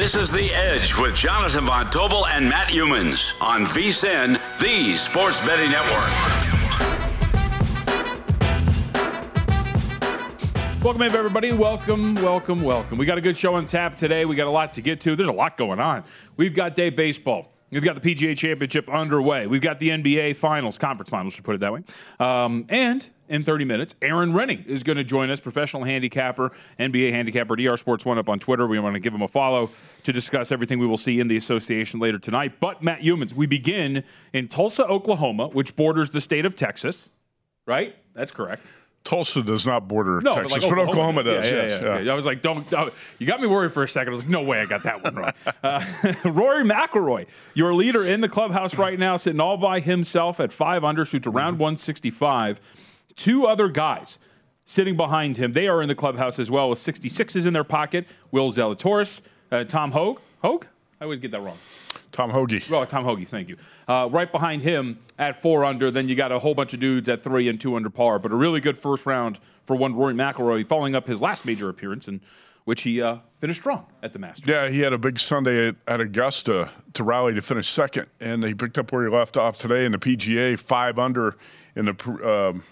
This is The Edge with Jonathan Von Tobel and Matt Youmans on VSIN, the Sports Betting Network. Welcome, everybody. Welcome, welcome, welcome. We got a good show on tap today. We got a lot to get to. There's a lot going on. We've got day baseball. We've got the PGA Championship underway. We've got the NBA Finals, conference finals, to put it that way. Um, and in 30 minutes, Aaron Rynning is going to join us, professional handicapper, NBA handicapper, DR Sports One up on Twitter. We want to give him a follow to discuss everything we will see in the association later tonight. But Matt Youmans, we begin in Tulsa, Oklahoma, which borders the state of Texas. Right? That's correct. Tulsa does not border No, Texas, but, like but Oklahoma, Yeah, does. yeah, yes, yeah, yeah. I was like, don't, don't- You got me worried for a second. I was like, no way, I got that one wrong. uh, Rory McIlroy, your leader in the clubhouse right now, sitting all by himself at five under, shoots around 165. Two other guys sitting behind him. They are in the clubhouse as well with 66s in their pocket. Will Zalatoris, uh, Tom Hogue. Hogue? I always get that wrong. Tom Hoge. Oh, Tom Hoge, thank you. Uh, right behind him at four under, then you got a whole bunch of dudes at three and two under par. But a really good first round for one Rory McIlroy, following up his last major appearance, in which he uh, finished strong at the Masters. Yeah, he had a big Sunday at, at Augusta to rally to finish second, and he picked up where he left off today in the PGA, five under in the um,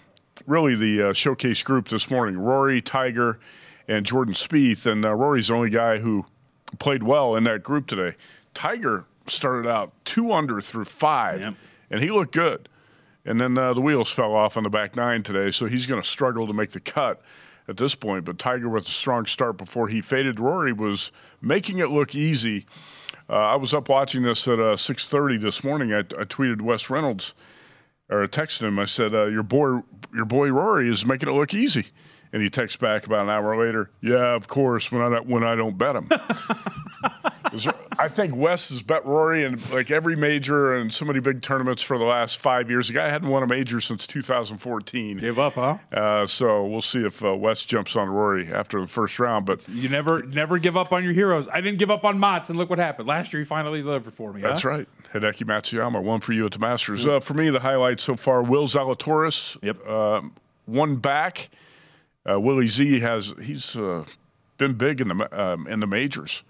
really the uh, showcase group this morning. Rory, Tiger, and Jordan Spieth, and uh, Rory's the only guy who played well in that group today. Tiger started out two under through five, Yep. and he looked good. And then uh, the wheels fell off on the back nine today, so he's going to struggle to make the cut at this point. But Tiger, with a strong start before he faded, Rory was making it look easy. Uh, I was up watching this at uh, 6:30 this morning. I, I tweeted Wes Reynolds or I texted him. I said, uh, "Your boy, your boy Rory is making it look easy." And he texts back about an hour later, "Yeah, of course. When I don't- when I don't bet him. I think Wes has bet Rory in like every major and so many big tournaments for the last five years. The guy hadn't won a major since 2014. Give up, huh? Uh, so we'll see if uh, Wes jumps on Rory after the first round. But You never, never give up on your heroes. I didn't give up on Mats, and look what happened. Last year, he finally delivered for me. That's huh? right. Hideki Matsuyama, one for you at the Masters. Uh, for me, the highlight so far: Will Zalatoris. Yep. Uh, one back. Uh, Willie Z has he's uh, been big in the um, in the majors,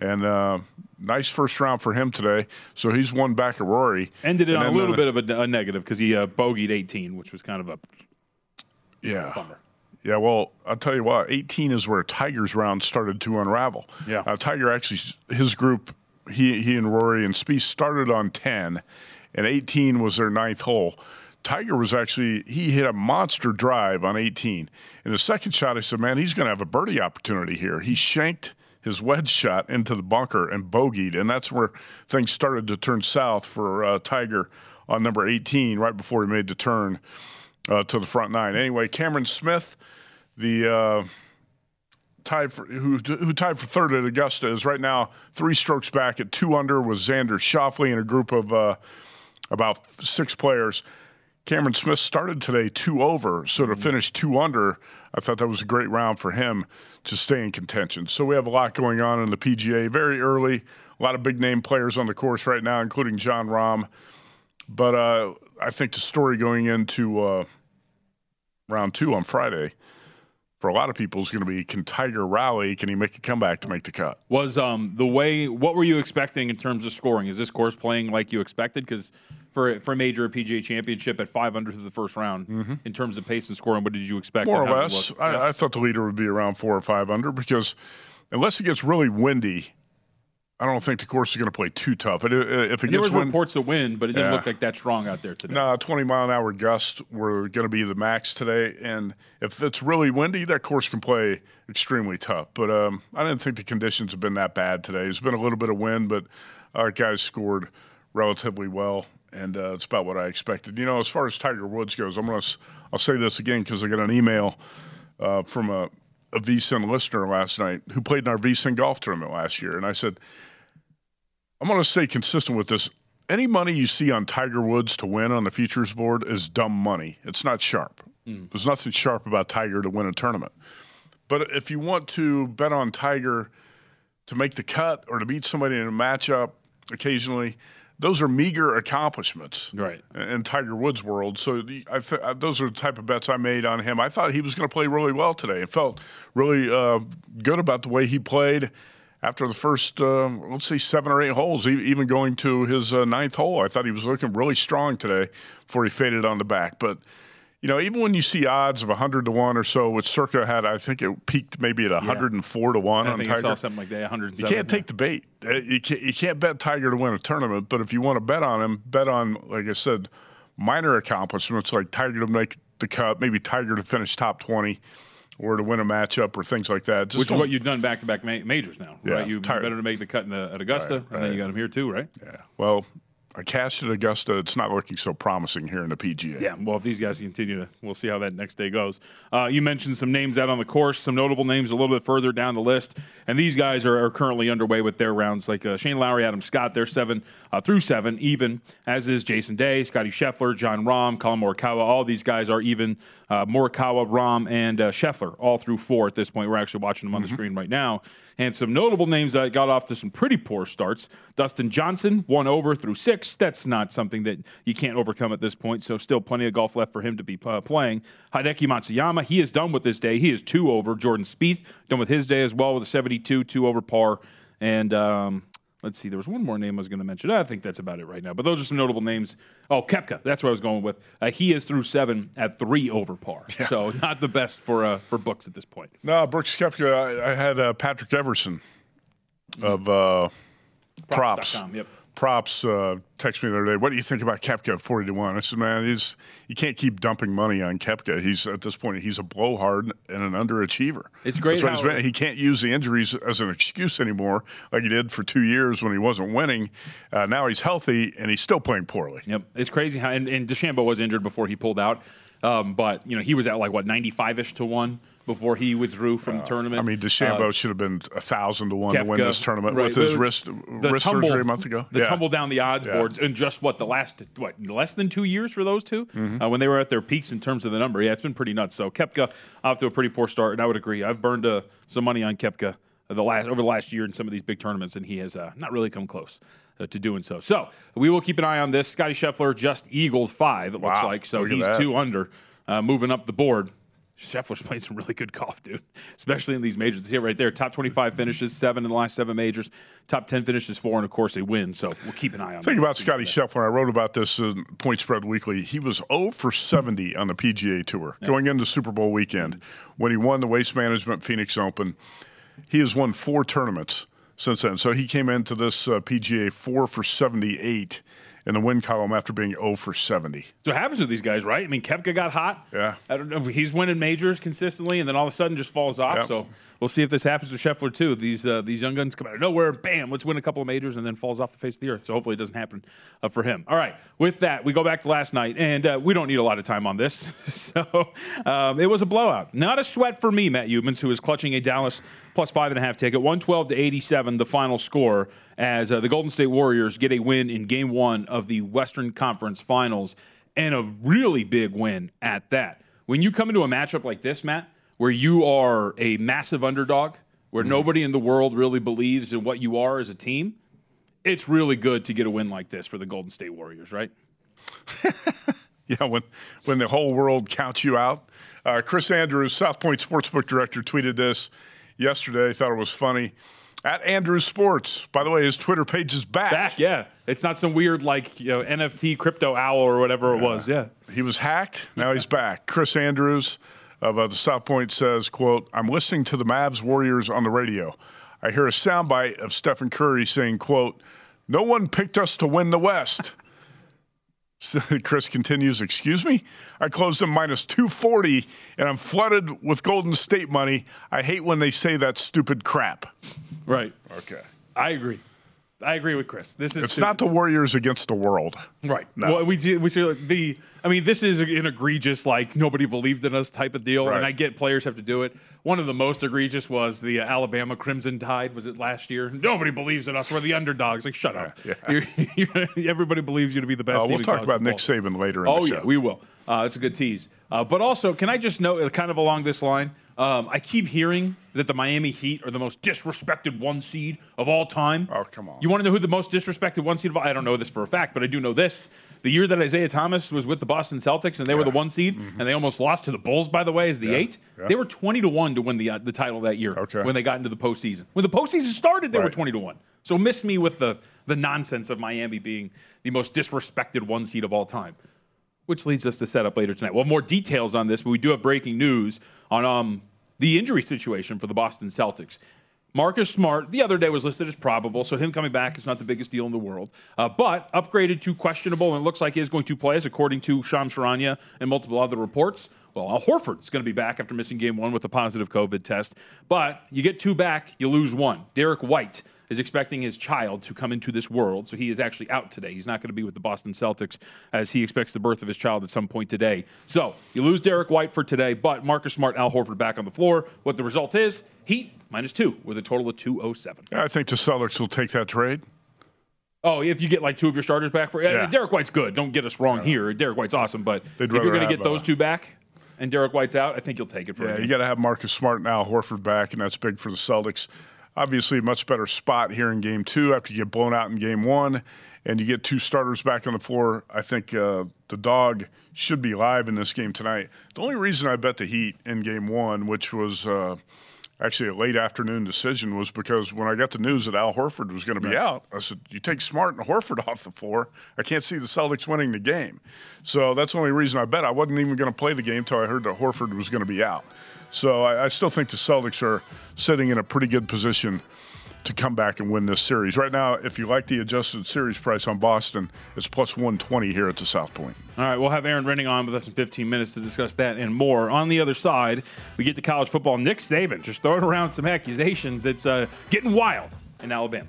and uh, nice first round for him today. So he's one back of Rory. Ended it And on a little uh, bit of a, a negative because he uh, bogeyed 18, which was kind of a Yeah. bummer. Yeah, well, I'll tell you what. 18 is where Tiger's round started to unravel. Yeah. uh, Tiger actually, his group, he he and Rory and Spieth started on 10, and 18 was their ninth hole. Tiger was actually he hit a monster drive on 18. In the second shot, I said, "Man, he's going to have a birdie opportunity here." He shanked his wedge shot into the bunker and bogeyed, and that's where things started to turn south for uh, Tiger on number 18, right before he made the turn uh, to the front nine. Anyway, Cameron Smith, the uh, tied for who, who tied for third at Augusta, is right now three strokes back at two under with Xander Schauffele and a group of uh, about six players. Cameron Smith started today two over, so to finish two under, I thought that was a great round for him to stay in contention. So we have a lot going on in the PGA very early. A lot of big name players on the course right now, including Jon Rahm. But uh, I think the story going into uh, round two on Friday for a lot of people is going to be can Tiger rally? Can he make a comeback to make the cut? Was um, the way? What were you expecting in terms of scoring? Is this course playing like you expected? Because for for a major PGA Championship at five under through the first round, Mm-hmm. in terms of pace and scoring, what did you expect? More or less. I, Yeah. I thought the leader would be around four or five under because unless it gets really windy, I don't think the course is going to play too tough. It, if it And there was wind, reports of wind, but it didn't Yeah. look like that strong out there today. no, 20 mile an hour gusts were going to be the max today. And if it's really windy, that course can play extremely tough. But um, I didn't think the conditions have been that bad today. There's been a little bit of wind, but our guys scored relatively well. And uh, it's about what I expected. You know, as far as Tiger Woods goes, I'm going to, I'll say this again because I got an email uh, from a, a VSIN listener last night who played in our VSIN golf tournament last year. And I said, I'm going to stay consistent with this. Any money you see on Tiger Woods to win on the futures board is dumb money. It's not sharp. There's nothing sharp about Tiger to win a tournament. But if you want to bet on Tiger to make the cut or to beat somebody in a matchup occasionally, those are meager accomplishments Right. in Tiger Woods' world. So I th- those are the type of bets I made on him. I thought he was going to play really well today. I felt really uh, good about the way he played after the first, uh, let's say, seven or eight holes, even going to his uh, ninth hole. I thought he was looking really strong today before he faded on the back. But you know, even when you see odds of 100 to 1 or so, which Circa had, I think it peaked maybe at 104 to 1 I on think I saw something like that. 107. You can't take the bait. Uh, You can't, you can't bet Tiger to win a tournament, but if you want to bet on him, bet on, like I said, minor accomplishments like Tiger to make the cut, maybe Tiger to finish top 20 or to win a matchup or things like that. Just Which is what you've done back to back majors now, Yeah, right? You tired. better to make the cut in the, at Augusta, Right, and then you got him here too, right? Yeah. Well, I cashed at Augusta. It's not looking so promising here in the PGA. Yeah, well, if these guys continue to, we'll see how that next day goes. Uh, you mentioned some names out on the course, some notable names a little bit further down the list, and these guys are, are currently underway with their rounds. Like uh, Shane Lowry, Adam Scott, they're seven uh, through seven, even as is Jason Day, Scotty Scheffler, Jon Rahm, Collin Morikawa. All these guys are even. Uh, Morikawa, Rahm, and uh, Scheffler all through four at this point. We're actually watching them on the screen right now, and some notable names that got off to some pretty poor starts. Dustin Johnson, one over through six. That's not something that you can't overcome at this point. So still plenty of golf left for him to be uh, playing. Hideki Matsuyama, he is done with this day. He is two over. Jordan Spieth done with his day as well with a 72, two over par. And um, let's see, there was one more name I was going to mention. I think that's about it right now. But those are some notable names. Oh, Koepka, that's what I was going with. Uh, he is through seven at three over par. So not the best for uh, for Brooks at this point. No, Brooks Koepka. I, I had uh, Patrick Everson of uh, props. Props.com, yep. Props uh, text me the other day. What do you think about Koepka at forty to one? I said, man, he's you can't keep dumping money on Koepka. He's at this point he's a blowhard and an underachiever. It's great That's what he's how- been. He can't use the injuries as an excuse anymore, like he did for two years when he wasn't winning. Uh, now he's healthy and he's still playing poorly. Yep, it's crazy how and, and DeChambeau was injured before he pulled out, um, but you know he was at like what ninety five ish to one before he withdrew from the tournament. I mean, DeChambeau Uh, should have been a thousand to one to win this tournament right, with his the- wrist the wrist tumble- surgery a month ago. The Yeah. tumble down the odds Yeah. boards in just what the last what less than two years for those 2 Mm-hmm. uh, when they were at their peaks in terms of the number. Yeah, it's been pretty nuts. So Koepka off to a pretty poor start, and I would agree. I've burned uh, some money on Koepka the last over the last year in some of these big tournaments, and he has uh, not really come close. Uh, to doing so, so we will keep an eye on this. Scotty Scheffler just eagled five. It looks Wow, like so he's that. two under, uh, moving up the board. Scheffler's playing some really good golf, dude. Especially in these majors. See it right there. Top 25 finishes, seven in the last seven majors. Top 10 finishes, four, and of course they win. So we'll keep an eye on Think that. about Scotty Scheffler. I wrote about this in Point Spread Weekly. He was 0 for 70 on the PGA Tour going into Super Bowl weekend when he won the Waste Management Phoenix Open. He has won four tournaments since then. So he came into this uh, PGA 4 for 78 in the win column after being 0 for 70. So it happens with these guys, right? I mean, Koepka got hot. Yeah. I don't know. He's winning majors consistently, and then all of a sudden just falls off. Yep. So we'll see if this happens with Scheffler too. These uh, these young guns come out of nowhere, bam, let's win a couple of majors, and then falls off the face of the earth. So hopefully it doesn't happen uh, for him. All right. With that, we go back to last night, and uh, we don't need a lot of time on this. so um, it was a blowout. Not a sweat for me, Matt Youmans, who is clutching a Dallas plus five and a half ticket, one twelve to eighty seven, the final score as uh, the Golden State Warriors get a win in Game One of the Western Conference Finals, and a really big win at that. When you come into a matchup like this, Matt, where you are a massive underdog, where nobody in the world really believes in what you are as a team, it's really good to get a win like this for the Golden State Warriors, right? Yeah, when when the whole world counts you out. Uh, Chris Andrews, South Point Sportsbook Director, tweeted this yesterday. Thought it was funny. At Andrews Sports. By the way, his Twitter page is back. Back, yeah. It's not some weird like you know NFT crypto owl or whatever it was. Yeah. He was hacked. Now he's back. Chris Andrews of uh, the South Point says, "quote I'm listening to the Mavs Warriors on the radio. I hear a soundbite of Stephen Curry saying, quote No one picked us to win the West." So Chris continues, Excuse me? I closed in minus 240 and I'm flooded with Golden State money. I hate when they say that stupid crap. Right. Okay. I agree. I agree with Chris. This is It's not the Warriors against the world. Right. No. Well, we do, we should the. I mean, this is an egregious like nobody believed in us type of deal, Right. and I get players have to do it. One of the most egregious was the Alabama Crimson Tide. Was it last year? Nobody believes in us. We're the underdogs. Like, shut up. Yeah. You're- you're- everybody believes you to be the best. Uh, we'll talk about Nick. Saban later in Oh the yeah, we will. Uh, it's a good tease. Uh, but also, can I just note, kind of along this line, um, I keep hearing that the Miami Heat are the most disrespected one seed of all time. Oh, come on. You want to know who the most disrespected one seed of all? I don't know this for a fact, but I do know this. The year that Isaiah Thomas was with the Boston Celtics and they were the one seed, and they almost lost to the Bulls, by the way, as the eight. Mm-hmm. Yeah. They were twenty to one to win the uh, the title that year. Okay. When they got into the postseason, when the postseason started, they were twenty to one. So miss me with the the nonsense of Miami being the most disrespected one seed of all time which leads us to set up later tonight. We'll have more details on this, but we do have breaking news on um, the injury situation for the Boston Celtics. Marcus Smart, the other day was listed as probable, so him coming back is not the biggest deal in the world. Uh, but upgraded to questionable, and it looks like he is going to play, as according to Shams Charania and multiple other reports. Well, Al Horford's going to be back after missing game one with a positive COVID test. But you get two back, you lose one. Derrick White is expecting his child to come into this world, so he is actually out today. He's not going to be with the Boston Celtics as he expects the birth of his child at some point today. So you lose Derrick White for today, but Marcus Smart, Al Horford back on the floor. What the result is, Heat minus two with a total of 207. I think the Celtics will take that trade. Oh, if you get like two of your starters back for Yeah. Derrick White's good. Don't get us wrong here. Derrick White's awesome, but They'd if you're going to get those uh, two back and Derrick White's out, I think you'll take it for Yeah, you got to have Marcus Smart now, Horford back, and that's big for the Celtics. Obviously, a much better spot here in game two after you get blown out in game one, and you get two starters back on the floor. I think uh, the dog should be live in this game tonight. The only reason I bet the Heat in game one, which was uh, actually a late afternoon decision, was because when I got the news that Al Horford was going to be out, I said, You take Smart and Horford off the floor, I can't see the Celtics winning the game. So that's the only reason I bet. I wasn't even going to play the game until I heard that Horford was going to be out. So I, I still think the Celtics are sitting in a pretty good position to come back and win this series. Right now, if you like the adjusted series price on Boston, it's plus 120 here at the South Point. All right, we'll have Aaron Rynning on with us in 15 minutes to discuss that and more. On the other side, we get to college football. Nick Saban just throwing around some accusations. It's uh, getting wild in Alabama.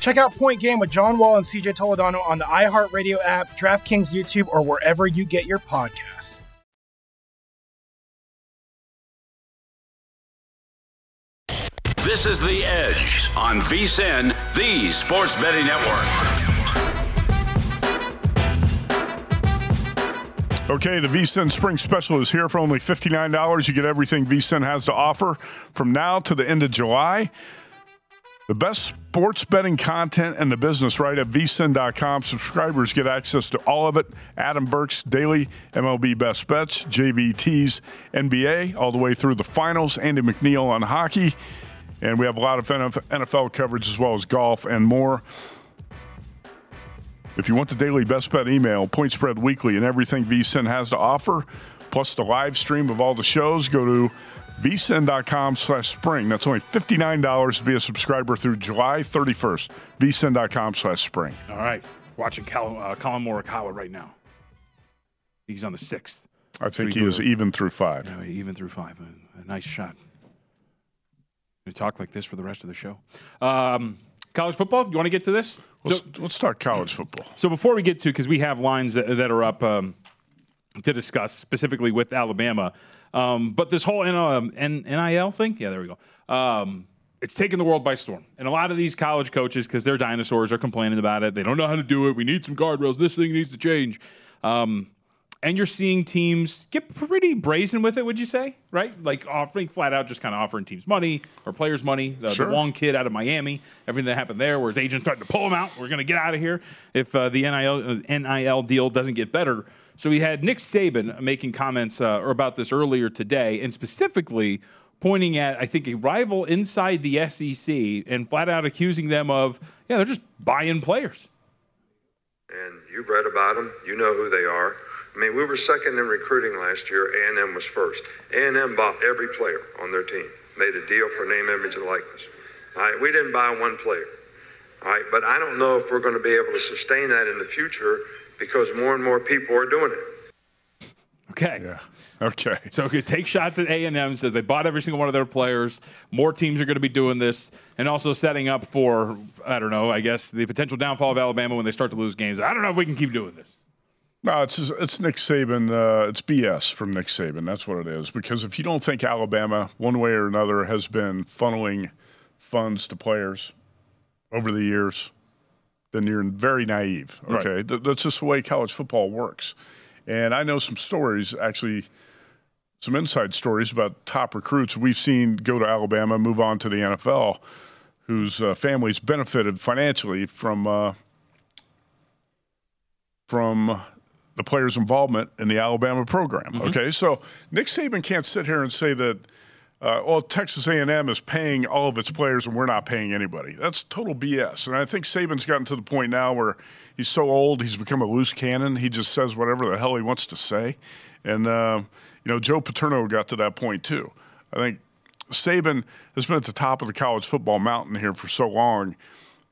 Check out Point Game with John Wall and CJ Toledano on the iHeartRadio app, DraftKings YouTube, or wherever you get your podcasts. This is The Edge on VSIN, the Sports Betting Network. Okay, the VSIN Spring Special is here for only $59. You get everything VSIN has to offer from now to the end of July. The best sports betting content in the business right at vsin.com. Subscribers get access to all of it. Adam Burke's daily MLB best bets, JVT's NBA, all the way through the finals. Andy McNeil on hockey. And we have a lot of NFL coverage as well as golf and more. If you want the daily best bet email, point spread weekly, and everything VSIN has to offer, plus the live stream of all the shows, go to vsin.com slash spring. That's only $59 to be a subscriber through July 31st. vsin.com slash spring. All right. Watching Cal, uh, Collin Morikawa right now. He's on the sixth. I think Three he is even through five. Yeah, even through five. A, a nice shot. We talk like this for the rest of the show. Um, college football. You want to get to this? Let's, So, let's talk college football. so before we get to, because we have lines that, that are up um, to discuss specifically with Alabama, um, but this whole N- NIL thing. Yeah, there we go. Um, it's taken the world by storm, and a lot of these college coaches, because they're dinosaurs, are complaining about it. They don't know how to do it. We need some guardrails. This thing needs to change. Um, and you're seeing teams get pretty brazen with it, would you say? Right? Like offering flat out, just kind of offering teams money or players money. The, Sure. the Wong kid out of Miami, everything that happened there, where his agent starting to pull him out. We're going to get out of here if uh, the NIL, uh, NIL deal doesn't get better. So we had Nick Saban making comments uh, about this earlier today, and specifically pointing at, I think, a rival inside the SEC and flat out accusing them of, yeah, they're just buying players. and you've read about them. You know who they are. I mean, we were second in recruiting last year. A&M was first. A&M bought every player on their team, made a deal for name, image, and likeness. All right, we didn't buy one player. All right, but I don't know if we're going to be able to sustain that in the future because more and more people are doing it. Okay. Yeah. Okay. So he take shots at A and M. Says they bought every single one of their players. More teams are going to be doing this, and also setting up for I don't know. I guess the potential downfall of Alabama when they start to lose games. I don't know if we can keep doing this. No, it's it's Nick Saban. Uh, it's BS from Nick Saban. That's what it is. Because if you don't think Alabama, one way or another, has been funneling funds to players over the years, then you're very naive. Right. Okay, Th- that's just the way college football works. And I know some stories, actually, some inside stories about top recruits we've seen go to Alabama, move on to the NFL, whose uh, families benefited financially from uh, from the players' involvement in the Alabama program. Okay, so Nick Saban can't sit here and say that uh, well, Texas A&M is paying all of its players and we're not paying anybody. That's total BS. And I think Saban's gotten to the point now where he's so old, he's become a loose cannon. He just says whatever the hell he wants to say. And, uh, you know, Joe Paterno got to that point too. I think Saban has been at the top of the college football mountain here for so long,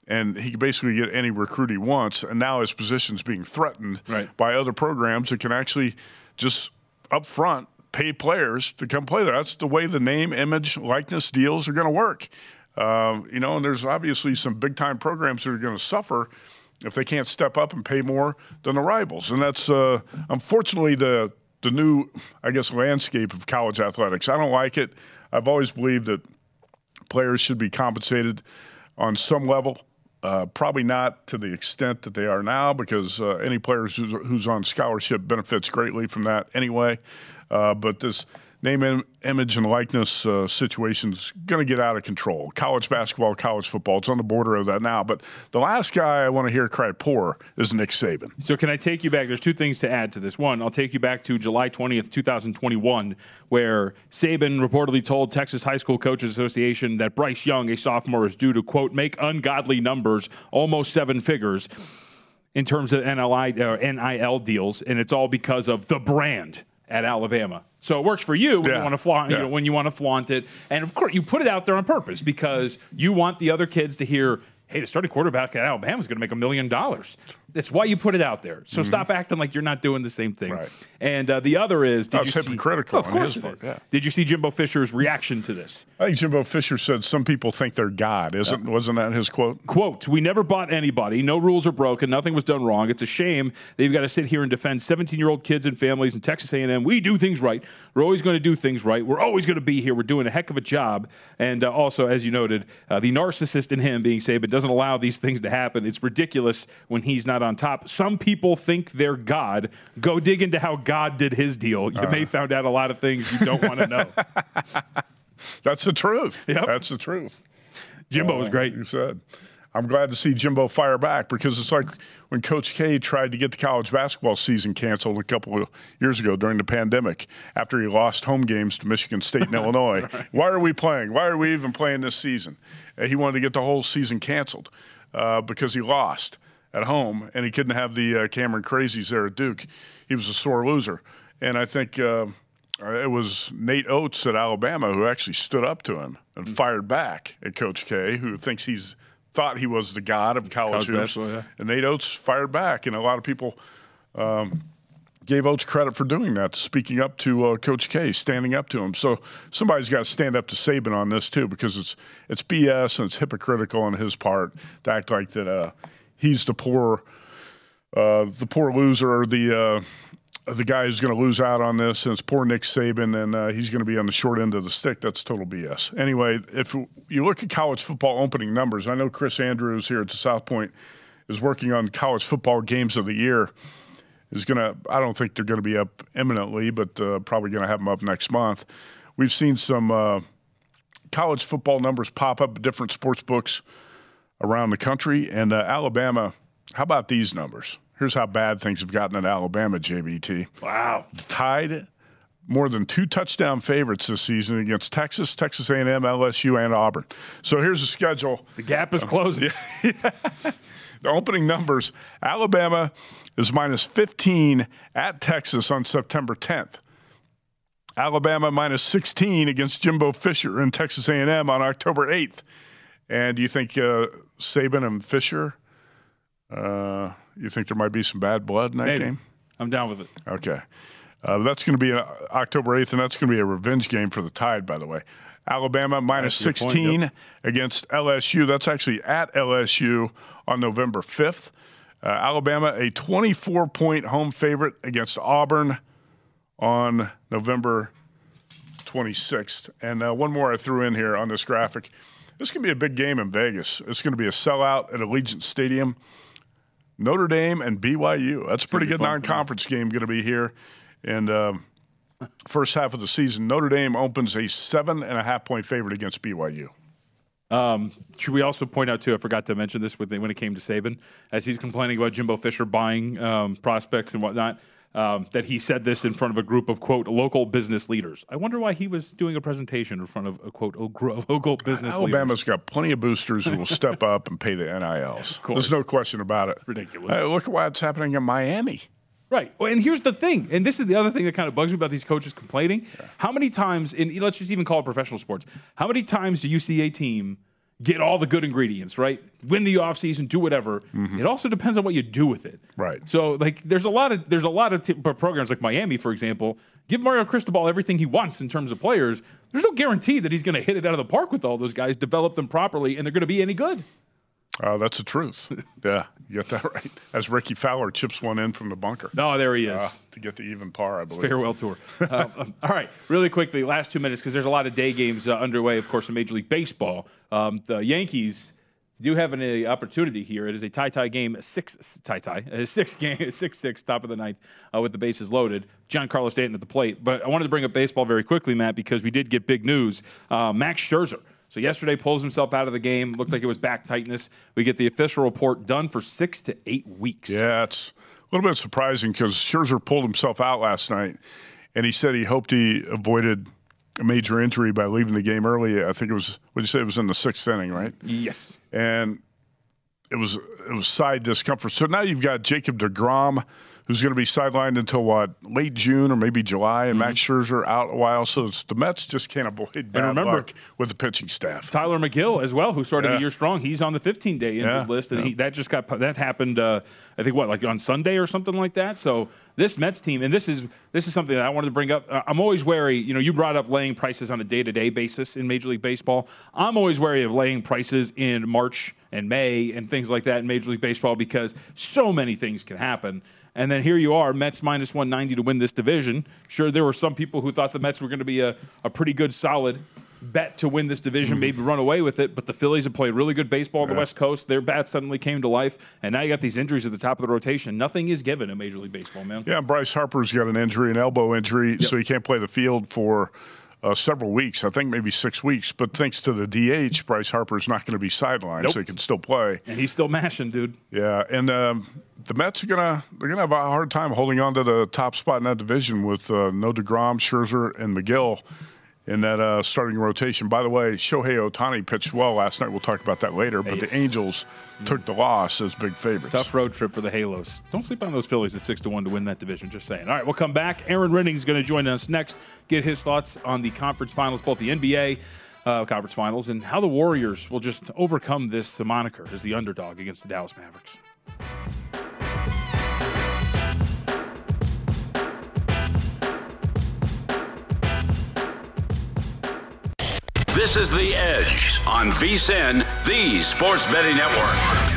and he can basically get any recruit he wants. And now his position's being threatened right. by other programs that can actually just up front pay players to come play there. That's the way the name, image, likeness deals are going to work. Uh, you know, and there's obviously some big time programs that are going to suffer if they can't step up and pay more than the rivals. And that's uh, unfortunately the the new, I guess, landscape of college athletics. I don't like it. I've always believed that players should be compensated on some level. Uh, probably not to the extent that they are now, because uh, any player who's, who's, on scholarship benefits greatly from that anyway. Uh, but this name, image, and likeness uh, situation is going to get out of control. College basketball, college football, it's on the border of that now. But the last guy I want to hear cry poor is Nick Saban. So, can I take you back? There's two things to add to this. One, I'll take you back to July 20th, 2021, where Saban reportedly told Texas High School Coaches Association that Bryce Young, a sophomore, is due to, quote, make ungodly numbers, almost seven figures. In terms of NLI, uh, NIL deals, and it's all because of the brand at Alabama. So it works for you when yeah. you want to flaunt yeah. you know, when you want to flaunt it. And of course, you put it out there on purpose because you want the other kids to hear, "Hey, the starting quarterback at Alabama is going to make a million dollars." That's why you put it out there. So mm-hmm. stop acting like you're not doing the same thing. Right. And uh, the other is, did That's you hypocritical see, oh, of course part, yeah. Did you see Jimbo Fisher's reaction to this? I think Jimbo Fisher said some people think they're God. Isn't yeah. wasn't that his quote? Quote: We never bought anybody. No rules are broken. Nothing was done wrong. It's a shame that you've got to sit here and defend 17 year old kids and families in Texas A&M. We do things right. We're always going to do things right. We're always going to be here. We're doing a heck of a job. And uh, also, as you noted, uh, the narcissist in him being Saban doesn't allow these things to happen. It's ridiculous when he's not on top. Some people think they're God. Go dig into how God did his deal. You uh. may find out a lot of things you don't want to know. That's the truth. Yep. That's the truth. Jimbo was great. You said. I'm glad to see Jimbo fire back because it's like when Coach K tried to get the college basketball season canceled a couple of years ago during the pandemic after he lost home games to Michigan State and Illinois. right. Why are we playing? Why are we even playing this season? he wanted to get the whole season canceled uh, because he lost at home, and he couldn't have the uh, Cameron Crazies there at Duke. He was a sore loser, and I think uh, it was Nate Oats at Alabama who actually stood up to him and fired back at Coach K, who thinks he's thought he was the god of college, college hoops. Yeah. And Nate Oats fired back, and a lot of people. Um, gave Oats credit for doing that, speaking up to uh, Coach K, standing up to him. So somebody's got to stand up to Saban on this too, because it's it's BS and it's hypocritical on his part to act like that. Uh, he's the poor, uh, the poor loser, the uh, the guy who's going to lose out on this, and it's poor Nick Saban, and uh, he's going to be on the short end of the stick. That's total BS. Anyway, if you look at college football opening numbers, I know Chris Andrews here at the South Point is working on college football games of the year. Is going to, I don't think they're going to be up imminently, but uh, probably going to have them up next month. We've seen some uh, college football numbers pop up at different sports books around the country. And uh, Alabama, how about these numbers? Here's how bad things have gotten at Alabama, JVT. Wow. Tied more than two touchdown favorites this season against Texas, Texas A&M, LSU, and Auburn. So here's the schedule. The gap is closing. yeah. the opening numbers: Alabama is minus 15 at Texas on September 10th. Alabama minus 16 against Jimbo Fisher and Texas A&M on October 8th. And do you think uh, Saban and Fisher? Uh, you think there might be some bad blood in that Maybe. game? I'm down with it. Okay, uh, that's going to be October 8th, and that's going to be a revenge game for the Tide. By the way, Alabama minus 16 point, yep. against LSU. That's actually at LSU on November 5th. Uh, Alabama a 24 point home favorite against Auburn on November 26th. And uh, one more I threw in here on this graphic. This can be a big game in Vegas. It's going to be a sellout at Allegiant Stadium. Notre Dame and BYU. That's a pretty good non-conference game going to be here. And uh, first half of the season, Notre Dame opens a seven and a half point favorite against BYU. Um, should we also point out too? I forgot to mention this when it came to Saban, as he's complaining about Jimbo Fisher buying um, prospects and whatnot. Um, that he said this in front of a group of quote local business leaders. I wonder why he was doing a presentation in front of a quote local business Alabama's leaders. got plenty of boosters who will step up and pay the NILs. There's no question about it. ridiculous. Hey, look at what's happening in Miami. Right. Well, and here's the thing, and this is the other thing that kind of bugs me about these coaches complaining. How many times, in let's just even call it professional sports, how many times do you see a team get all the good ingredients, right? Win the offseason, do whatever. Mm-hmm. It also depends on what you do with it. Right. So like there's a lot of there's a lot of t- programs like Miami, for example, give Mario Cristobal everything he wants in terms of players. There's no guarantee that he's going to hit it out of the park with all those guys, develop them properly, and they're going to be any good. Uh, that's the truth. yeah, you got that right. As Rickie Fowler chips one in from the bunker. No, there he is. Uh, to get the even par, I believe. farewell tour. Uh, um, all right, really quickly, last two minutes because there's a lot of day games uh, underway, of course, in Major League Baseball. Um, the Yankees do have an uh, opportunity here. It is a tie-tie game, six tie-tie, a six game, six six, top of the ninth, uh, with the bases loaded. Giancarlo Stanton at the plate. But I wanted to bring up baseball very quickly, Matt, because we did get big news. Uh, Max Scherzer. So yesterday pulls himself out of the game. Looked like it was back tightness. We get the official report done for six to eight weeks. Yeah, it's a little bit surprising because Scherzer pulled himself out last night, and he said he hoped he avoided a major injury by leaving the game early. I think it was what you say it was in the sixth inning, right? Yes. And it was it was side discomfort. So now you've got Jacob Degrom, who's going to be sidelined until what late June or maybe July, and Max Scherzer out a while. So it's, the Mets just can't avoid bad remember- with the pitching staff. Tylor Megill as well, who started Yeah. the year strong. He's on the 15 day injured Yeah, list, and yeah. he, that just got that happened. Uh, I think what like on Sunday or something like that. So this Mets team, and this is this is something that I wanted to bring up. Uh, I'm always wary. You know, you brought up laying prices on a day to day basis in Major League Baseball. I'm always wary of laying prices in March and May and things like that in Major League Baseball because so many things can happen. And then here you are, Mets minus 190 to win this division. Sure, there were some people who thought the Mets were going to be a, a pretty good, solid bet to win this division, mm-hmm. maybe run away with it. But the Phillies have played really good baseball on the West Coast. Their bats suddenly came to life. And now you got these injuries at the top of the rotation. Nothing is given in Major League Baseball, man. Yeah, Bryce Harper's got an injury, an elbow injury, so he can't play the field for uh, several weeks. I think maybe six weeks. But thanks to the DH, Bryce Harper is not going to be sidelined, Nope. so he can still play. And he's still mashing, dude. Yeah, and um, the Mets are gonna they're gonna have a hard time holding on to the top spot in that division with uh, no Degrom, Scherzer, and Megill in that uh, starting rotation. By the way, Shohei Ohtani pitched well last night. We'll talk about that later. But the Angels took the loss as big favorites. Tough road trip for the Halos. Don't sleep on those Phillies at six to one to win that division. Just saying. All right, we'll come back. Aaron Rynning is going to join us next. Get his thoughts on the conference finals, both the NBA uh, conference finals, and how the Warriors will just overcome this moniker as the underdog against the Dallas Mavericks. This is The Edge on VSIN, the Sports Betting Network.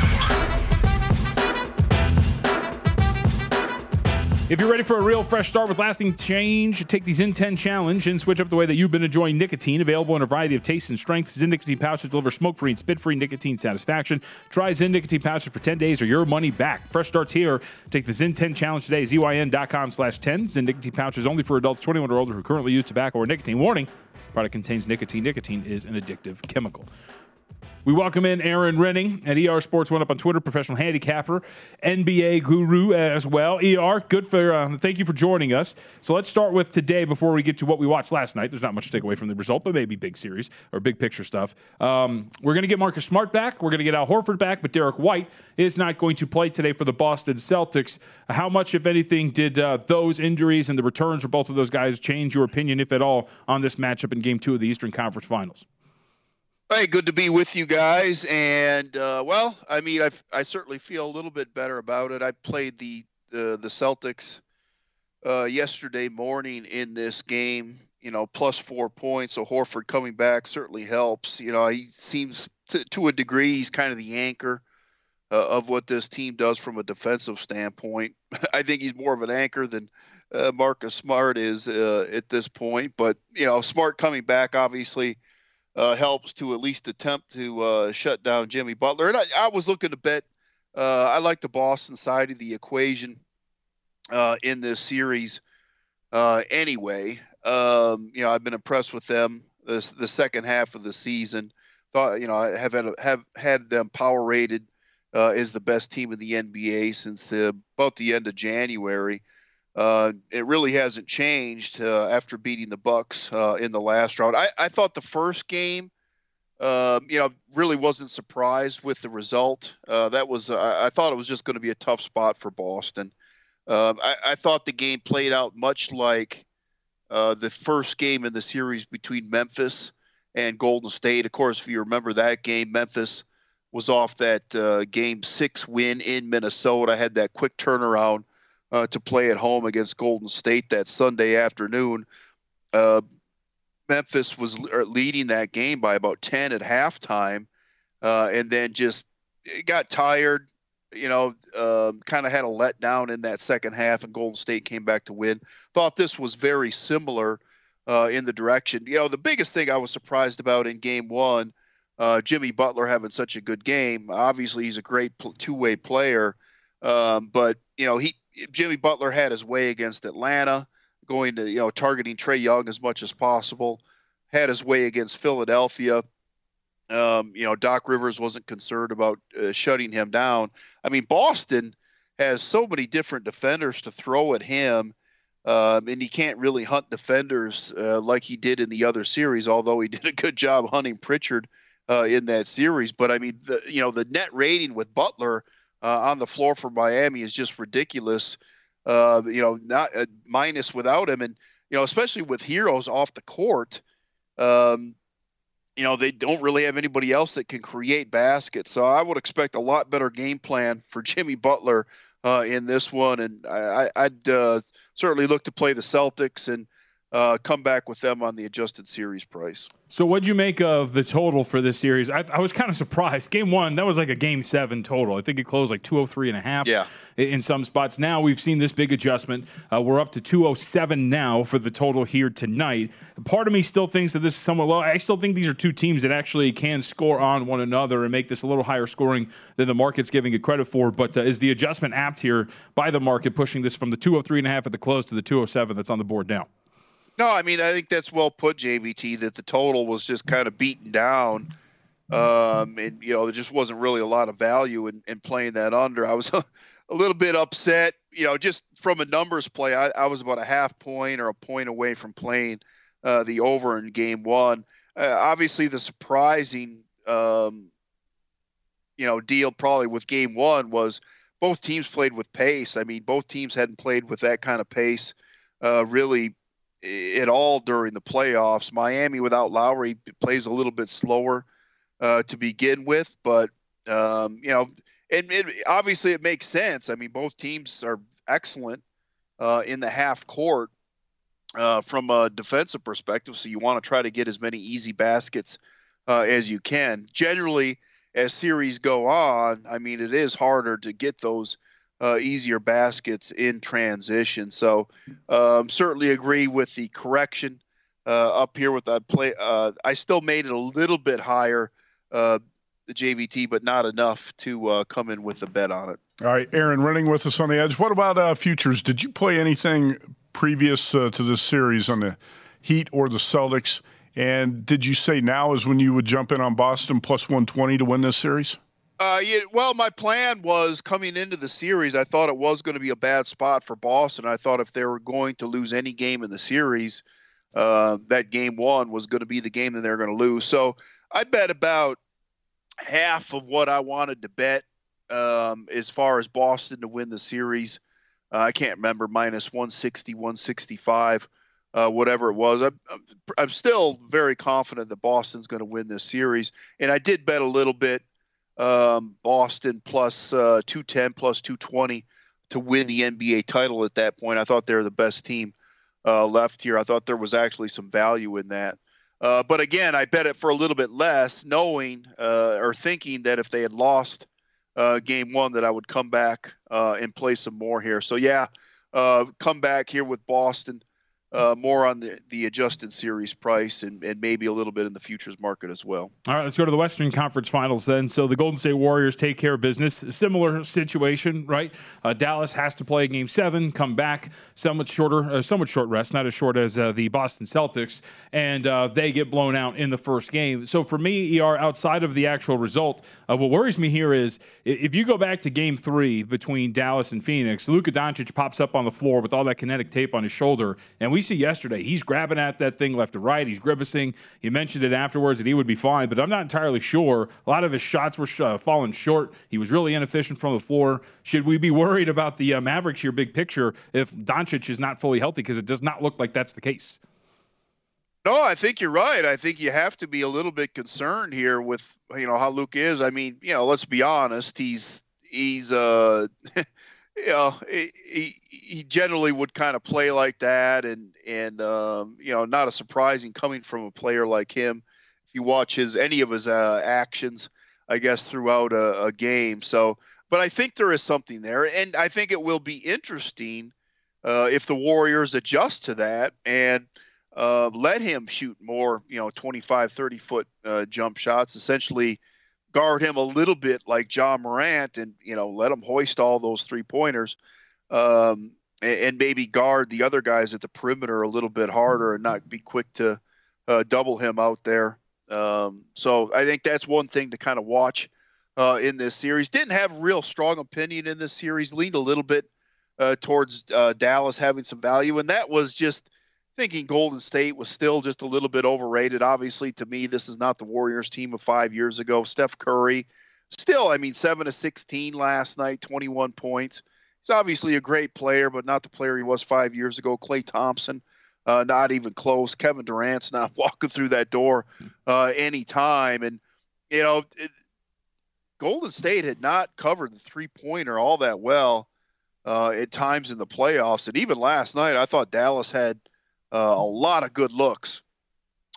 If you're ready for a real fresh start with lasting change, take the Zyn 10 challenge and switch up the way that you've been enjoying nicotine. Available in a variety of tastes and strengths, Zyn nicotine pouches deliver smoke-free and spit-free nicotine satisfaction. Try Zyn nicotine pouches for 10 days or your money back. Fresh starts here. Take the Zyn 10 challenge today. ZYN.com slash 10. Zyn nicotine pouches only for adults 21 or older who currently use tobacco or nicotine. Warning, product contains nicotine. Nicotine is an addictive chemical. We welcome in Aaron Rynning at ER Sports One Up on Twitter, professional handicapper, NBA guru as well. ER, good for uh, thank you for joining us. So let's start with today before we get to what we watched last night. There's not much to take away from the result, but maybe big series or big picture stuff. Um, we're going to get Marcus Smart back. We're going to get Al Horford back, but Derrick White is not going to play today for the Boston Celtics. How much, if anything, did uh, those injuries and the returns for both of those guys change your opinion, if at all, on this matchup in Game Two of the Eastern Conference Finals? Hey, good to be with you guys. And uh, well, I mean, I I certainly feel a little bit better about it. I played the the, the Celtics uh, yesterday morning in this game. You know, plus four points. So Horford coming back certainly helps. You know, he seems to, to a degree he's kind of the anchor uh, of what this team does from a defensive standpoint. I think he's more of an anchor than uh, Marcus Smart is uh, at this point. But you know, Smart coming back obviously uh, helps to at least attempt to uh, shut down Jimmy Butler. And I, I was looking to bet. Uh, I like the Boston side of the equation uh, in this series. Uh, anyway, um, you know I've been impressed with them this the second half of the season. Thought you know I have had have had them power rated uh, as the best team in the NBA since the about the end of January. Uh, it really hasn't changed uh, after beating the Bucks uh, in the last round. I, I thought the first game, um, you know, really wasn't surprised with the result. Uh, that was I, I, thought it was just going to be a tough spot for Boston. Um, I, I, thought the game played out much like uh, the first game in the series between Memphis and Golden State. Of course, if you remember that game, Memphis was off that uh, game six win in Minnesota. Had that quick turnaround uh, to play at home against Golden State that Sunday afternoon. Uh, Memphis was leading that game by about 10 at halftime, uh, and then just got tired. You know, um, kind of had a letdown in that second half, and Golden State came back to win. Thought this was very similar uh, in the direction. You know, the biggest thing I was surprised about in Game One, uh, Jimmy Butler having such a good game. Obviously, he's a great two-way player, um, but you know, he Jimmy Butler had his way against Atlanta, going to you know targeting Trae Young as much as possible. Had his way against Philadelphia. Um, you know, Doc Rivers wasn't concerned about uh, shutting him down. I mean, Boston has so many different defenders to throw at him, um, and he can't really hunt defenders uh, like he did in the other series. Although he did a good job hunting Pritchard uh, in that series, but I mean, the you know the net rating with Butler uh, on the floor for Miami is just ridiculous. Uh, you know, not uh, minus without him, and you know, especially with Herro's off the court, um, you know, they don't really have anybody else that can create baskets. So I would expect a lot better game plan for Jimmy Butler uh, in this one, and I, would uh, certainly look to play the Celtics and uh, come back with them on the adjusted series price. So, what'd you make of the total for this series? I, I, was kind of surprised. Game one, that was like a game seven total. I think it closed like 203 and a half yeah. in some spots. Now we've seen this big adjustment. Uh, we're up to 207 now for the total here tonight. Part of me still thinks that this is somewhat low. I still think these are two teams that actually can score on one another and make this a little higher scoring than the market's giving it credit for. But uh, is the adjustment apt here by the market, pushing this from the 203 and a half at the close to the 207 that's on the board now? No, I mean I think that's well put, JVT. That the total was just kind of beaten down, um, and you know there just wasn't really a lot of value in, in playing that under. I was a, a, little bit upset, you know, just from a numbers play. I, I, was about a half point or a point away from playing uh, the over in game one. Uh, obviously, the surprising, um, you know, deal probably with game one was both teams played with pace. I mean, both teams hadn't played with that kind of pace uh, really at all during the playoffs. Miami without Lowry plays a little bit slower uh, to begin with, but um, you know, and it, obviously it makes sense. I mean, both teams are excellent uh, in the half court uh, from a defensive perspective, so you want to try to get as many easy baskets uh, as you can. Generally, as series go on, I mean, it is harder to get those uh, easier baskets in transition. So um, certainly agree with the correction uh, up here with the play. Uh, I still made it a little bit higher, uh, the JVT, but not enough to uh, come in with a bet on it. All right, Aaron, Rynning with us on the edge. What about uh, futures? Did you play anything previous to this series on the Heat or the Celtics? And did you say now is when you would jump in on Boston plus 120 to win this series? Uh, yeah, well, my plan was coming into the series. I thought it was going to be a bad spot for Boston. I thought if they were going to lose any game in the series, uh, that game one was going to be the game that they're going to lose. So I bet about half of what I wanted to bet um, as far as Boston to win the series. Uh, I can't remember minus 160, 165, uh, whatever it was. I'm, I'm still very confident that Boston's going to win this series, and I did bet a little bit um, Boston plus, uh, 210 plus 220 to win the NBA title at that point. I thought they were the best team uh, left here. I thought there was actually some value in that. Uh, but again, I bet it for a little bit less, knowing uh, or thinking that if they had lost uh, game one, that I would come back uh, and play some more here. So yeah, come back here with Boston uh, more on the, the adjusted series price and, and maybe a little bit in the futures market as well. All right, let's go to the Western Conference Finals then. So the Golden State Warriors take care of business. Similar situation, right? Uh, Dallas has to play Game Seven, come back, somewhat shorter, uh, somewhat short rest, not as short as uh, the Boston Celtics, and uh, they get blown out in the first game. So for me, ER, outside of the actual result, uh, what worries me here is if you go back to Game Three between Dallas and Phoenix, Luka Doncic pops up on the floor with all that kinetic tape on his shoulder, and we we see yesterday, he's grabbing at that thing left to right. He's grimacing. He mentioned it afterwards that he would be fine, but I'm not entirely sure. A lot of his shots were uh, falling short. He was really inefficient from the floor. Should we be worried about the uh, Mavericks here, big picture, if Doncic is not fully healthy? Because it does not look like that's the case. No, I think you're right. I think you have to be a little bit concerned here with you know how Luke is. I mean, you know, let's be honest. He's he's uh you know, he, he generally would kind of play like that, and and um, you know, not a surprising coming from a player like him. If you watch his any of his uh, actions, I guess throughout a, a, game. So, but I think there is something there, and I think it will be interesting uh, if the Warriors adjust to that and uh, let him shoot more, you know, 25, 30 foot uh, jump shots. Essentially guard him a little bit like Ja Morant and you know let him hoist all those three pointers um, and, and, maybe guard the other guys at the perimeter a little bit harder and not be quick to uh, double him out there. Um, so I think that's one thing to kind of watch uh, in this series. Didn't have real strong opinion in this series. Leaned a little bit uh, towards uh, Dallas having some value and that was just thinking Golden State was still just a little bit overrated. Obviously, to me, this is not the Warriors team of five years ago. Steph Curry, still, I mean, seven to sixteen last night, twenty-one points. He's obviously a great player, but not the player he was five years ago. Klay Thompson, uh, not even close. Kevin Durant's not walking through that door uh, anytime. And you know, it, Golden State had not covered the three-pointer all that well uh, at times in the playoffs, and even last night, I thought Dallas had uh, a lot of good looks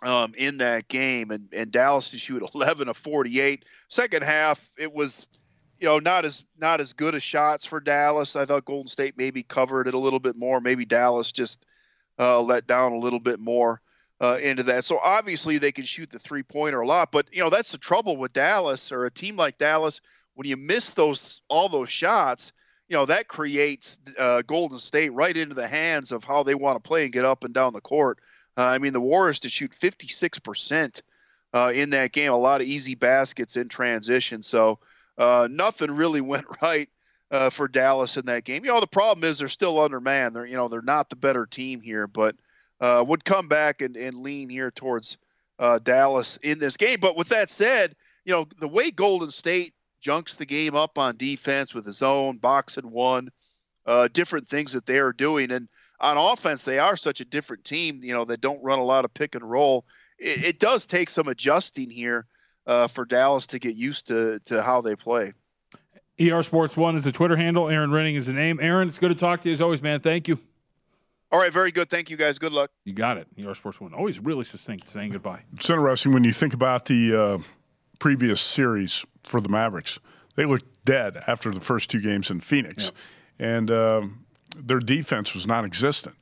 um, in that game, and, and Dallas to shoot 11 of 48. Second half, it was you know not as not as good as shots for Dallas. I thought Golden State maybe covered it a little bit more. Maybe Dallas just uh, let down a little bit more uh, into that. So obviously they can shoot the three pointer a lot, but you know that's the trouble with Dallas or a team like Dallas when you miss those all those shots you know that creates uh, Golden State right into the hands of how they want to play and get up and down the court. Uh, I mean, the Warriors to shoot 56 percent uh, in that game, a lot of easy baskets in transition. So uh, nothing really went right uh, for Dallas in that game. You know, the problem is they're still undermanned. They're you know they're not the better team here, but uh, would come back and, and lean here towards Dallas in this game. But with that said, you know the way Golden State junks the game up on defense with his own box and one, uh, different things that they are doing. And on offense, they are such a different team, you know, that don't run a lot of pick and roll. It, it does take some adjusting here uh, for Dallas to get used to, to how they play. ER Sports One is the Twitter handle. Aaron Rynning is the name. Aaron, it's good to talk to you as always, man. Thank you. All right, very good. Thank you, guys. Good luck. You got it. ER Sports One. Always really succinct saying goodbye. It's interesting when you think about the uh, previous series for the Mavericks. They looked dead after the first two games in Phoenix, and um, their defense was non-existent.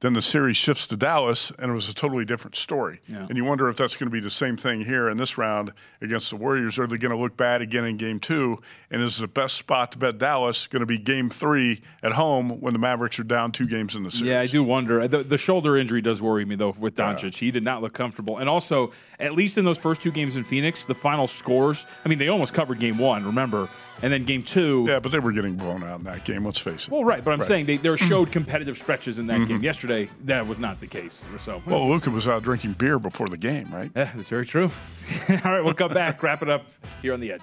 Then the series shifts to Dallas, and it was a totally different story. Yeah. And you wonder if that's going to be the same thing here in this round against the Warriors. Are they going to look bad again in game two? And is the best spot to bet Dallas going to be game three at home when the Mavericks are down two games in the series? Yeah, I do wonder. The, the shoulder injury does worry me, though, with Doncic. Yeah. He did not look comfortable. And also, at least in those first two games in Phoenix, the final scores, I mean, they almost covered game one, remember? And then game two. Yeah, but they were getting blown out in that game, let's face it. Well, right. But I'm right. saying they, they showed competitive stretches in that mm-hmm. game. Yesterday, that was not the case. So, well, Luka was out drinking beer before the game, right? Yeah, that's very true. All right, we'll come back, wrap it up here on the edge.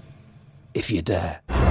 if you dare.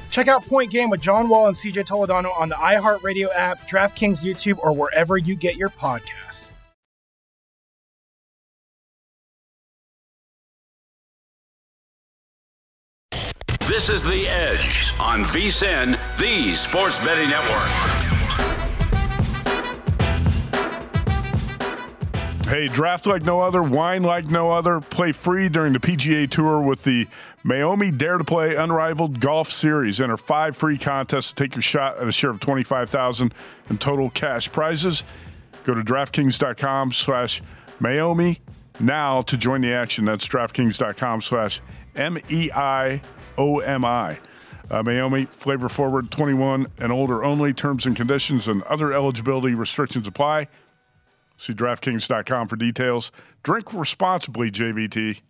Check out Point Game with John Wall and CJ Toledano on the iHeartRadio app, DraftKings YouTube, or wherever you get your podcasts. This is The Edge on VSIN, the sports betting network. Hey, draft like no other, wine like no other. Play free during the PGA Tour with the Meiomi Dare to Play Unrivaled Golf Series. Enter five free contests to take your shot at a share of twenty-five thousand in total cash prizes. Go to DraftKings.com slash Meiomi now to join the action. That's DraftKings.com slash M E I O M I. Uh, Meiomi, flavor forward, 21 and older only. Terms and conditions and other eligibility restrictions apply. See DraftKings.com for details. Drink responsibly, JVT.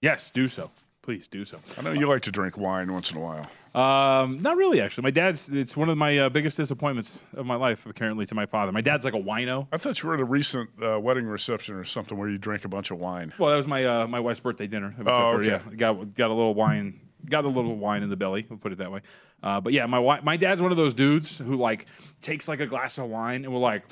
Yes, do so. Please do so. I know you like to drink wine once in a while. Um, not really, actually. My dad's. It's one of my uh, biggest disappointments of my life, apparently, to my father. My dad's like a wino. I thought you were at a recent uh, wedding reception or something where you drank a bunch of wine. Well, that was my uh, my wife's birthday dinner. Oh, her, okay. Yeah, got got a little wine. Got a little wine in the belly. We'll put it that way. Uh, but yeah, my my dad's one of those dudes who like takes like a glass of wine and will like,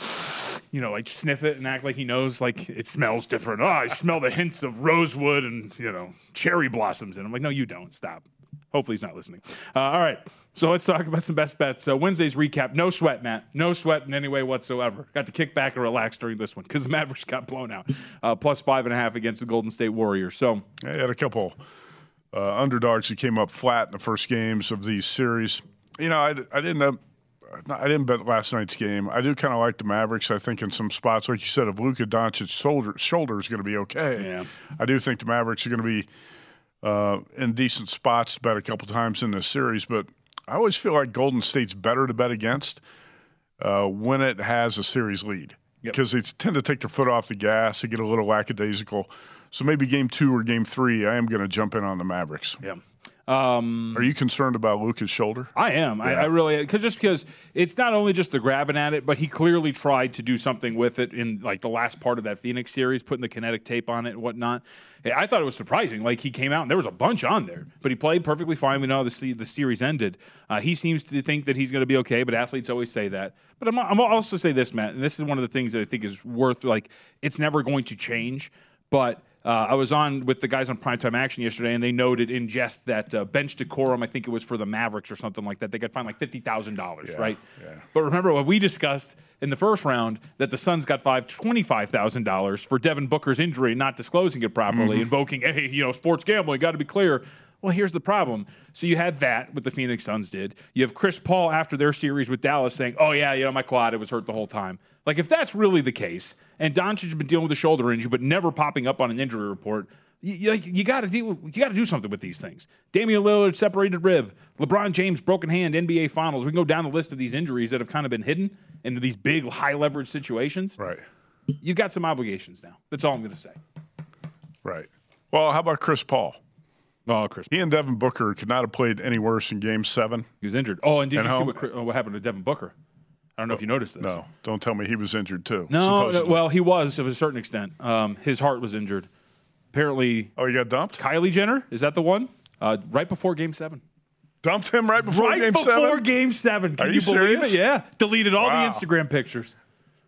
you know, like sniff it and act like he knows like it smells different. Oh, I smell the hints of rosewood and you know cherry blossoms. And I'm like, no, you don't. Stop. Hopefully he's not listening. Uh, all right. So let's talk about some best bets. So Wednesday's recap. No sweat, Matt. No sweat in any way whatsoever. Got to kick back and relax during this one because the Mavericks got blown out. Uh, plus five and a half against the Golden State Warriors. So I had a couple uh, underdogs who came up flat in the first games of these series. You know, I, I didn't have, I didn't bet last night's game. I do kind of like the Mavericks. I think in some spots, like you said, if Luka Doncic's shoulder shoulder is going to be okay, Yeah. I do think the Mavericks are going to be uh, in decent spots to bet a couple times in this series. But I always feel like Golden State's better to bet against uh, when it has a series lead because they tend to take their foot off the gas. They get a little lackadaisical. So maybe game two or game three, I am going to jump in on the Mavericks. Yeah. Um, Are you concerned about Luka's shoulder? I am. I, I really because just because it's not only just the grabbing at it, but he clearly tried to do something with it in like the last part of that Phoenix series, putting the kinetic tape on it and whatnot. I thought it was surprising. Like he came out and there was a bunch on there, but he played perfectly fine. We know the the series ended. Uh, he seems to think that he's going to be okay, but athletes always say that. But I'm, I'm also say this, Matt, and this is one of the things that I think is worth like it's never going to change, but. Uh, I was on with the guys on Primetime Action yesterday, and they noted in jest that uh, bench decorum, I think it was for the Mavericks or something like that, they could find like fifty thousand dollars, right? Yeah. But remember what we discussed in the first round that the Suns got five twenty-five thousand dollars for Devin Booker's injury, not disclosing it properly, Mhm. invoking, hey, you know, sports gambling, got to be clear. Well, here's the problem. So you had that what the Phoenix Suns did. You have Chris Paul after their series with Dallas saying, "Oh yeah, you know my quad it was hurt the whole time." Like if that's really the case, and Doncic has been dealing with a shoulder injury but never popping up on an injury report, you, like, you got to do you got to do something with these things. Damian Lillard separated rib, LeBron James broken hand, NBA Finals. We can go down the list of these injuries that have kind of been hidden into these big high leverage situations. Right. You've got some obligations now. That's all I'm going to say. Right. Well, how about Chris Paul? Oh, Chris. He and Devin Booker could not have played any worse in Game Seven. He was injured. Oh, and did At you see what, oh, what happened to Devin Booker? I don't know if you noticed this. No, don't tell me he was injured too. No, no, supposedly. well, he was to a certain extent. Um, his heart was injured. Apparently. Oh, he got dumped. Kylie Jenner is that the one? Uh, right before Game Seven. Dumped him right before right Game before Seven? Game Seven. Can Are you, you believe it? Yeah. Deleted all Wow. the Instagram pictures.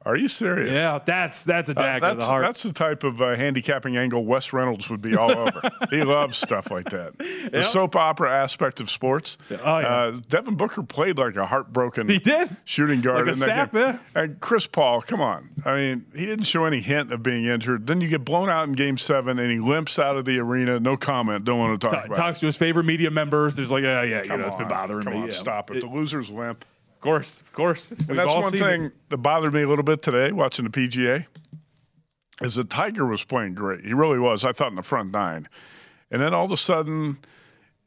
Are you serious? Yeah, that's that's a Uh, dagger to the that's, heart. that's the type of uh, handicapping angle Wes Reynolds would be all over. he loves stuff like that. The Yep. soap opera aspect of sports. Oh, yeah. uh, Devin Booker played like a heartbroken He did. shooting guard. Like a in that sap, yeah. And Chris Paul, come on. I mean, he didn't show any hint of being injured. Then you get blown out in game seven and he limps out of the arena. No comment. Don't want to talk Ta- about talks to his favorite media members. There's like, yeah, yeah, you know, it's been bothering Come me. on, yeah. stop it. The loser's limp. Of course, of course. And that's one seen it. thing that bothered me a little bit today watching the PGA is that Tiger was playing great. He really was. I thought in the front nine. And then all of a sudden,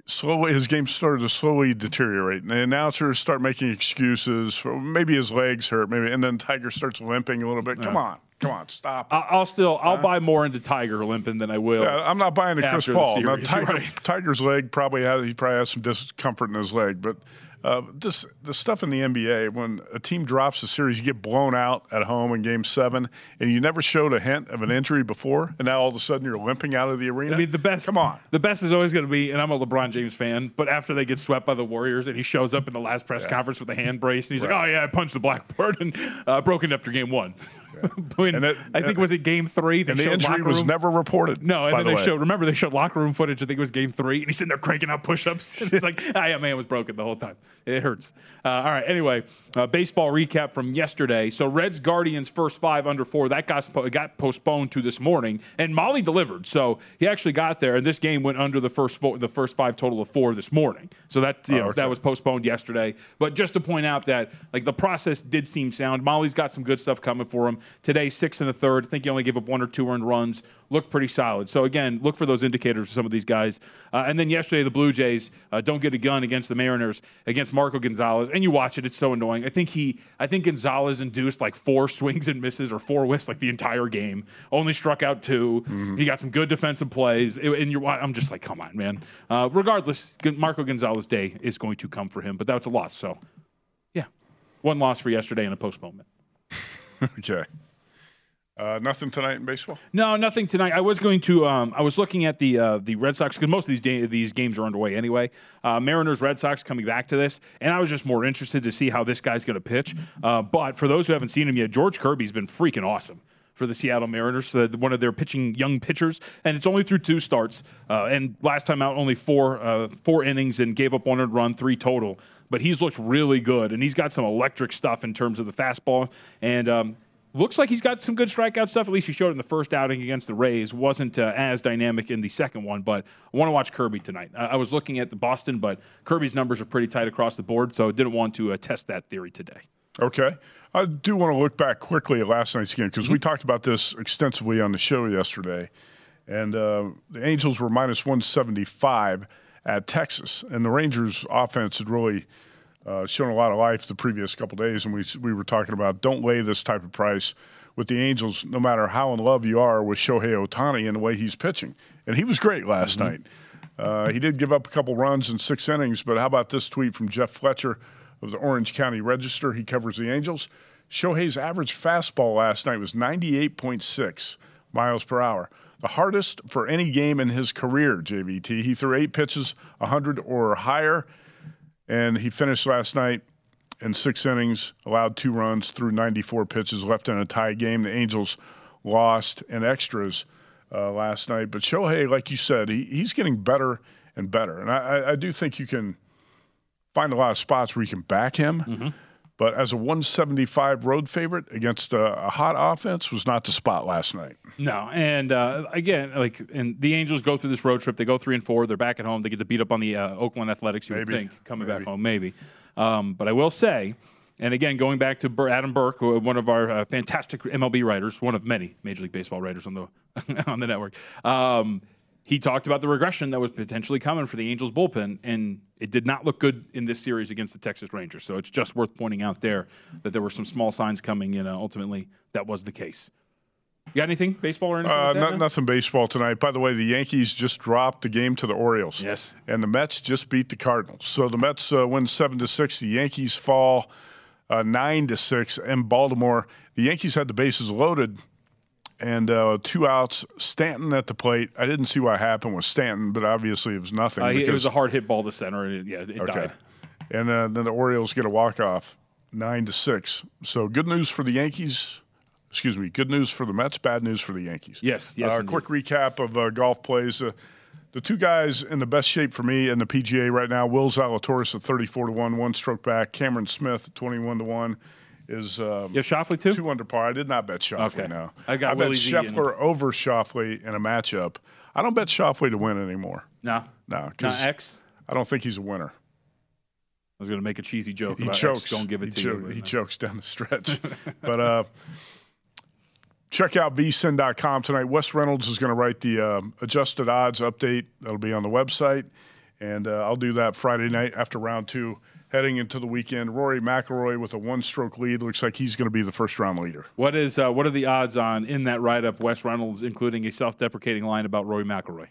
slowly his game started to slowly deteriorate. And the announcers start making excuses for maybe his legs hurt, maybe and then Tiger starts limping a little bit. Come on. Come on, stop. I'll still I'll buy more into Tiger limping than I will. Yeah, I'm not buying the Chris Paul. Now, Tiger, right. Tiger's leg probably has he probably has some discomfort in his leg, but uh, this the stuff in the NBA when a team drops a series, you get blown out at home in Game Seven, and you never showed a hint of an injury before, and now all of a sudden you're limping out of the arena. I mean, the best. Come on. The best is always going to be, and I'm a LeBron James fan, but after they get swept by the Warriors and he shows up in the last press conference with a hand brace and he's like, oh, yeah, I punched the blackboard and uh, broken after game one. When- I think, was it game three? They and the injury was never reported. No, and then the they way. showed. Remember, they showed locker room footage. I think it was game three, and he's sitting there cranking out push-ups. And it's like, ah, yeah, man was broken the whole time. It hurts. Uh, all right. Anyway, uh, baseball recap from yesterday. So Reds Guardians first five under four that got got postponed to this morning, and Mahle delivered. So he actually got there, and this game went under the first fo- the first five total of four this morning. So that you Oh, know, okay. that was postponed yesterday. But just to point out that like the process did seem sound. Mahle's got some good stuff coming for him today. Six and a third. I think he only gave up one or two earned runs. Looked pretty solid. So again, look for those indicators for some of these guys. Uh, and then yesterday, the Blue Jays uh, don't get a gun against the Mariners against Marco Gonzalez. And you watch it; it's so annoying. I think he, I think Gonzalez induced like four swings and misses or four whiffs like the entire game. Only struck out 2 He got some good defensive plays. It- and you're, I'm just like, come on, man. Uh, regardless, Marco Gonzalez day is going to come for him, but that's a loss. So, yeah, one loss for yesterday and a postponement. okay. Uh, nothing tonight in baseball. No, nothing tonight. I was going to. Um, I was looking at the uh, the Red Sox because most of these these games are underway anyway. Uh, Mariners, Red Sox coming back to this, and I was just more interested to see how this guy's going to pitch. Uh, but for those who haven't seen him yet, George Kirby's been freaking awesome for the Seattle Mariners, uh, one of their pitching young pitchers, and it's only through two starts. Uh, and last time out, only four uh, four innings and gave up one run, three total. But he's looked really good, and he's got some electric stuff in terms of the fastball and. Um, Looks like he's got some good strikeout stuff. At least he showed in the first outing against the Rays. Wasn't uh, as dynamic in the second one, but I want to watch Kirby tonight. I, I was looking at the Boston, but Kirby's numbers are pretty tight across the board, so I didn't want to uh, test that theory today. Okay. I do want to look back quickly at last night's game because Mm-hmm. we talked about this extensively on the show yesterday. And uh, the Angels were minus 175 at Texas. And the Rangers' offense had really uh, shown a lot of life the previous couple days. And we, we were talking about don't lay this type of price with the Angels, no matter how in love you are with Shohei Ohtani and the way he's pitching. And he was great last Mm-hmm. night. Uh, he did give up a couple runs in six innings, but how about this tweet from Jeff Fletcher of the Orange County Register? He covers the Angels. Shohei's average fastball last night was 98.6 miles per hour, the hardest for any game in his career, JVT. He threw eight pitches, 100 or higher, and he finished last night in six innings, allowed two runs, threw 94 pitches, left in a tie game. The Angels lost in extras uh, last night. But Shohei, like you said, he, he's getting better and better. And I, I do think you can find a lot of spots where you can back him. Mm-hmm. But as a 175 road favorite against a, a, hot offense was not the spot last night. No, and uh, again, like, and the Angels go through this road trip. They go three and four. They're back at home. They get to beat up on the uh, Oakland Athletics. You maybe. would think coming maybe. back home, maybe. Um, but I will say, and again, going back to Adam Burke, one of our uh, fantastic MLB writers, one of many Major League Baseball writers on the on the network. Um, he talked about the regression that was potentially coming for the Angels bullpen, and it did not look good in this series against the Texas Rangers. So it's just worth pointing out there that there were some small signs coming in. Uh, ultimately, that was the case. You got anything baseball or anything? Uh, like not, nothing baseball tonight. By the way, the Yankees just dropped the game to the Orioles. Yes, and the Mets just beat the Cardinals. So the Mets uh, win seven to six. The Yankees fall uh, nine to six. In Baltimore, the Yankees had the bases loaded and uh, two outs. Stanton at the plate. I didn't see what happened with Stanton, but obviously it was nothing. Uh, it was a hard hit ball to center, and it, yeah, it okay. died. And uh, then the Orioles get a walk off, nine to six. So good news for the Yankees. Excuse me. Good news for the Mets. Bad news for the Yankees. Yes. Yes. Uh, quick recap of uh, golf plays. Uh, the two guys in the best shape for me in the PGA right now: Will Zalatoris at thirty-four to one, one stroke back. Cameron Smith at twenty-one to one is um, you have Schauffele too? Two under par. I did not bet Schauffele. Okay. No, I got I bet Scheffler and... over Schauffele in a matchup. I don't bet Schauffele to win anymore. No, no, not X. I don't think he's a winner. I was going to make a cheesy joke. He about chokes. X, don't give it he to cho- you. He no. chokes down the stretch. but uh, check out vsin.com tonight. Wes Reynolds is going to write the uh, adjusted odds update. That'll be on the website, and uh, I'll do that Friday night after round two heading into the weekend. Rory McIlroy with a one-stroke lead looks like he's going to be the first-round leader. What is uh, what are the odds on in that write-up? Wes Reynolds including a self-deprecating line about Rory McIlroy.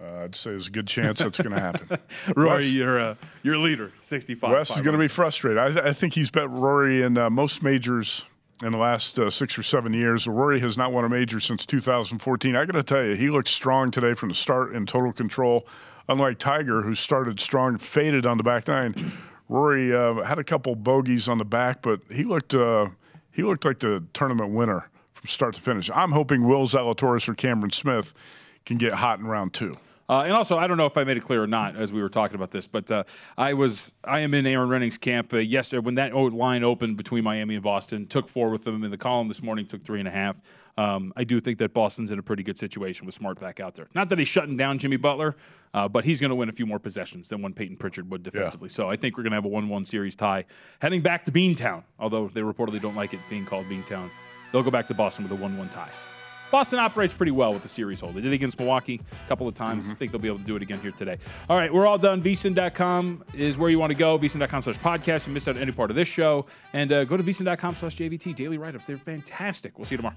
Uh, I'd say there's a good chance that's going to happen. Rory, Wes, you're uh, your leader, 65. Wes is going to be frustrated. I, I, think he's bet Rory in uh, most majors in the last uh, six or seven years. Rory has not won a major since 2014. I got to tell you, he looks strong today from the start in total control. Unlike Tiger, who started strong, faded on the back nine. Rory uh, had a couple bogeys on the back, but he looked uh, he looked like the tournament winner from start to finish. I'm hoping Will Zalatoris or Cameron Smith can get hot in round two. Uh, and also, I don't know if I made it clear or not as we were talking about this, but uh, I was I am in Aaron Rynning's camp uh, yesterday when that line opened between Miami and Boston. Took four with them in the column this morning. Took three and a half. Um, I do think that Boston's in a pretty good situation with Smart back out there. Not that he's shutting down Jimmy Butler, uh, but he's going to win a few more possessions than when Peyton Pritchard would defensively. Yeah. So I think we're going to have a 1 1 series tie heading back to Beantown, although they reportedly don't like it being called Beantown. They'll go back to Boston with a 1 1 tie. Boston operates pretty well with the series hold. They did it against Milwaukee a couple of times. Mm-hmm. I think they'll be able to do it again here today. All right, we're all done. VSIN.com is where you want to go. VSIN.com slash podcast. You missed out any part of this show. And uh, go to VSIN.com slash JVT. Daily write ups. They're fantastic. We'll see you tomorrow.